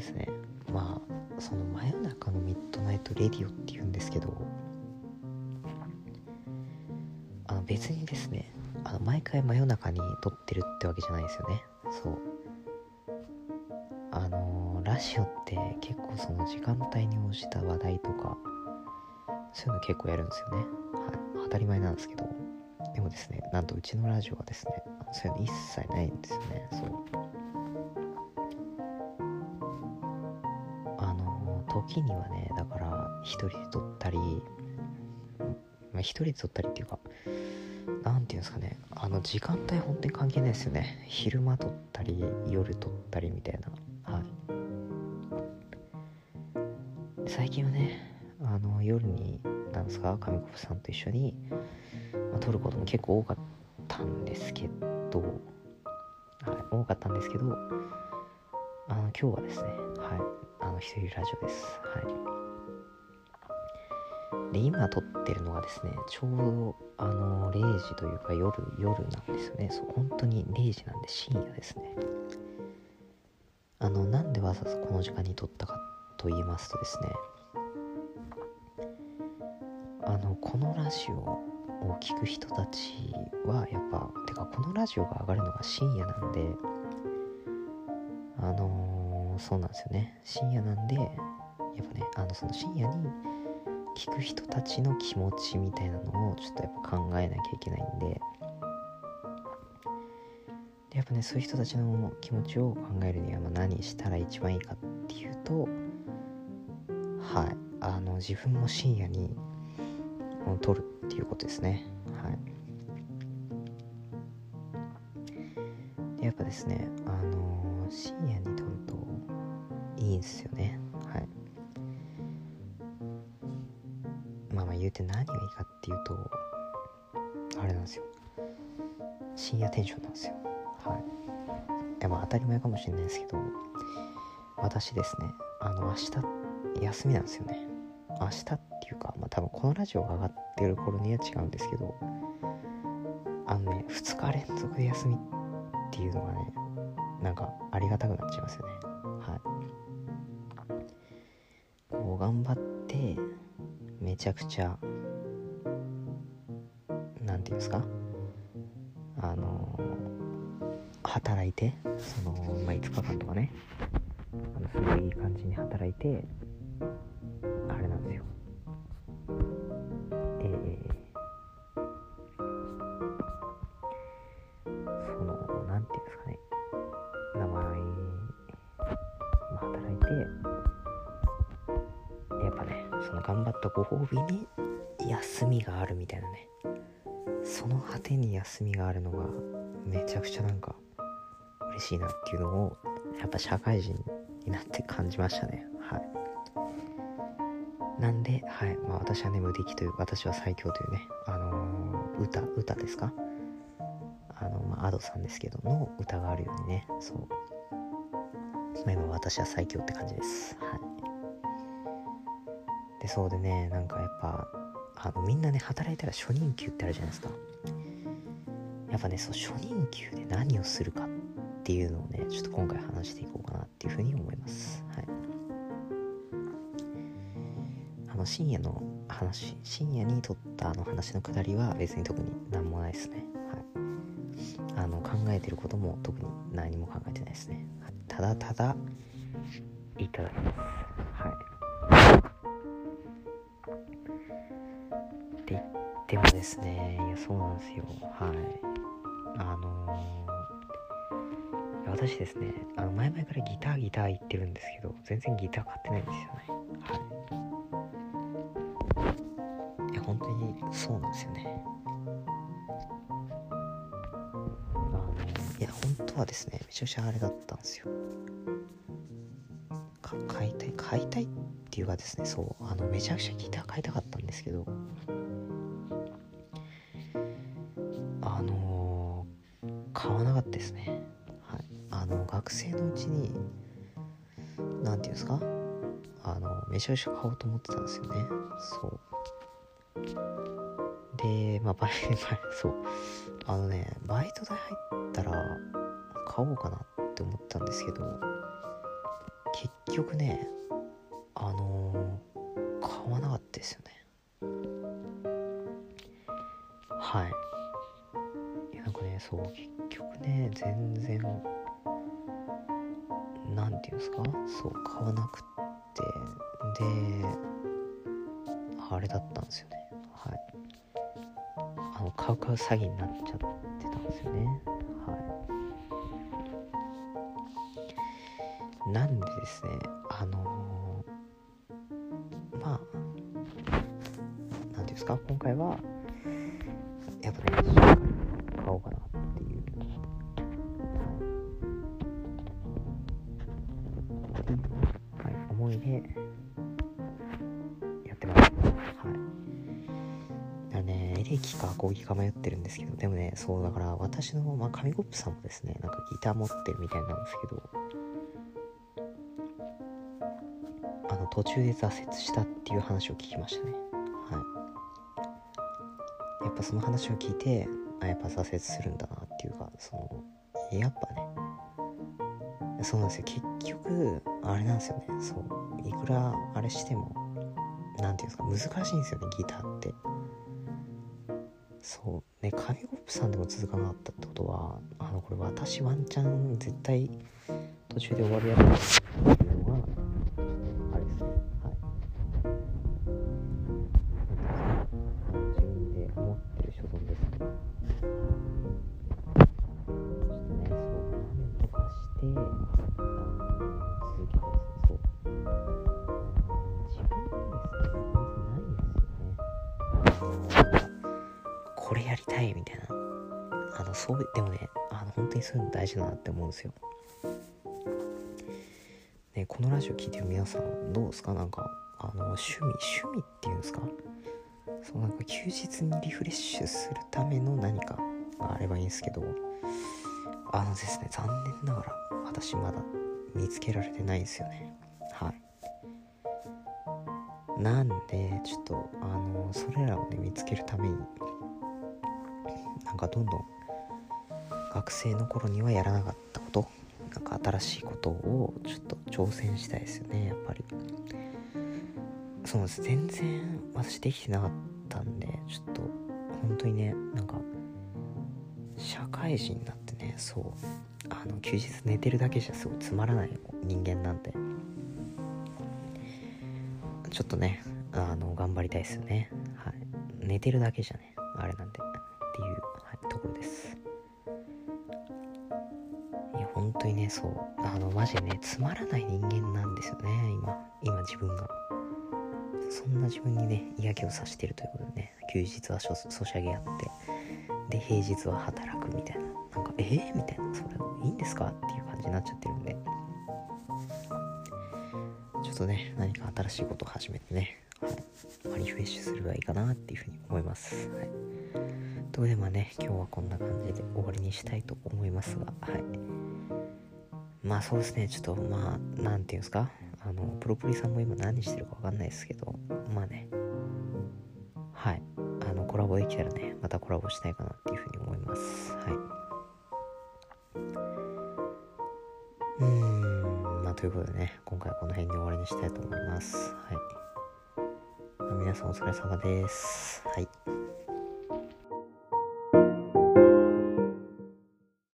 ですね。まあその真夜中の Midnight Radio っていうんですけどあの別にですねあの毎回真夜中に録ってるってわけじゃないですよね。そう。あのラジオって結構その時間帯に応じた話題とかそういうの結構やるんですよね。は当たり前なんですけど。でもですねなんとうちのラジオはですねそういうの一切ないんですよね。そう。時にはねだから一人で撮ったりまあ人で撮ったりっていうかなんていうんですかねあの時間帯本当に関係ないですよね。昼間撮ったり夜撮ったりみたいな。はい。最近はねあの夜になんですか上国さんと一緒に、まあ、撮ることも結構多かったんですけど、はい、多かったんですけどあの今日はですねはいあの一人ラジオです。はい。で今撮ってるのがですねちょうどあの0時というか夜夜なんですよね。そう本当に0時なんで深夜ですね。あのなんでわざわざこの時間に撮ったかと言いますとですねあのこのラジオを聴く人たちはやっぱてかこのラジオが上がるのが深夜なんであのーそうなんですよね。深夜なんでやっぱねあのその深夜に聞く人たちの気持ちみたいなのをちょっとやっぱ考えなきゃいけないんで。でやっぱねそういう人たちの気持ちを考えるにはまあ何したら一番いいかっていうとはい。あの自分も深夜に撮るっていうことですね。はい。やっぱですねあのー深夜に撮るといいんすよね。はい。まあまあ言うて何がいいかっていうとあれなんですよ。深夜テンションなんですよ。はい。いやまあ当たり前かもしれないですけど私ですねあの明日休みなんですよね。明日っていうかまあ多分このラジオが上がってる頃には違うんですけどあのね2日連続で休みってていうのがねなんかありがたくなっちゃいますよね。はい。こう頑張ってめちゃくちゃなんていうんですか？あの働いてその、まあ、5日間とかねあのすごいいい感じに働いてそのなんていうんですかね。名前、働いてやっぱねその頑張ったご褒美に休みがあるみたいなね。その果てに休みがあるのがめちゃくちゃなんか嬉しいなっていうのをやっぱ社会人になって感じましたね。はい。なんで、はい。まあ、私はね無敵という私は最強というねあのー歌歌ですか、まあ、アドさんですけどの歌があるようにねそう、まあ、今私は最強って感じです。はい。でそうでねなんかやっぱあのみんなね働いたら初任給ってあるじゃないですか。やっぱねそう初任給で何をするかっていうのをねちょっと今回話していこうかなっていうふうに思います。はい。あの深夜の話深夜に撮ったあの話のくだりは別に特に何もないですね。はい。あの考えてることも特に何も考えてないですね、ただただいただきます。はい。って言ってもですねいやそうなんですよ。はい。あのー私ですねあの前々からギターギター言ってるんですけど全然ギター買ってないんですよね。はい。いや本当にそうなんですよね。はですねめちゃくちゃあれだったんですよ。買いたい買いたいっていうかですねそうあのめちゃくちゃギター買いたかったんですけど。あの買わなかったですね。はい。あの学生のうちになんていうんですか？あのめちゃくちゃ買おうと思ってたんですよね。そう。でまあバイ バイそう。あのねバイト代入ったら買おうかなって思ったんですけど結局ねあのー、買わなかったですよね。はい。いやなんかねそう結局ね全然なんていうんですか？そう買わなくってであれだったんですよね。はい。あの買う買う詐欺になっちゃってたんですよね。なんでですねあのー、まあ何ていうんですか今回はやっぱね買おうかなっていうはい、はい、思いでやってます。はい。だねエレキかアコギか迷ってるんですけどでもねそうだから私の、まあ、紙コップさんもですねなんかギター持ってるみたいなんですけど途中で挫折したっていう話を聞きましたね。はい。やっぱその話を聞いてあやっぱ挫折するんだなっていうかそのやっぱね。そうなんですよ。結局あれなんですよね。そう。いくらあれしても何ていうんですか難しいんですよねギターって。そう。ね紙コップさんでも続かなかったってことはあのこれ私ワンチャン絶対途中で終わるやつあの続けてですね。そう。自分でですね。ないですよね。これやりたいみたいな。あのそうでもねあの本当にそういうの大事だなって思うんですよ。ねこのラジオ聞いてる皆さんどうですか？なんかあの趣味趣味っていうんですか？そうなんか休日にリフレッシュするための何かがあればいいんですけど。あのですね残念ながら私まだ見つけられてないんですよね。はい。なんでちょっとあのそれらをね見つけるためになんかどんどん学生の頃にはやらなかったことなんか新しいことをちょっと挑戦したいですよねやっぱり。そうです。全然私できてなかったんでちょっと本当にねなんか社会人になってねそうあの休日寝てるだけじゃすごいつまらない人間なんでちょっとねあの頑張りたいですよね。はい。寝てるだけじゃねあれなんでっていう、はい、ところです。いや本当にねそう。あのマジでねつまらない人間なんですよね。今今自分が。そんな自分にね嫌気をさしてるということでね休日はソソシャゲやって。で平日は働くみたいな。なんかえー、みたいなそれいいんですか？っていう感じになっちゃってるんで。ちょっとね何か新しいことを始めてね、はい、リフレッシュすればいいかなっていうふうに思います、はい、というでまあね今日はこんな感じで終わりにしたいと思いますがはい。まあそうですねちょっとまあ何て言うんですか？あのプロプリさんも今何してるか分かんないですけどまあね。はい。あのコラボできたらねまたコラボしたいかなっていうふうに思います。ということでね今回はこの辺で終わりにしたいと思います。はい。皆さんお疲れ様です。はい。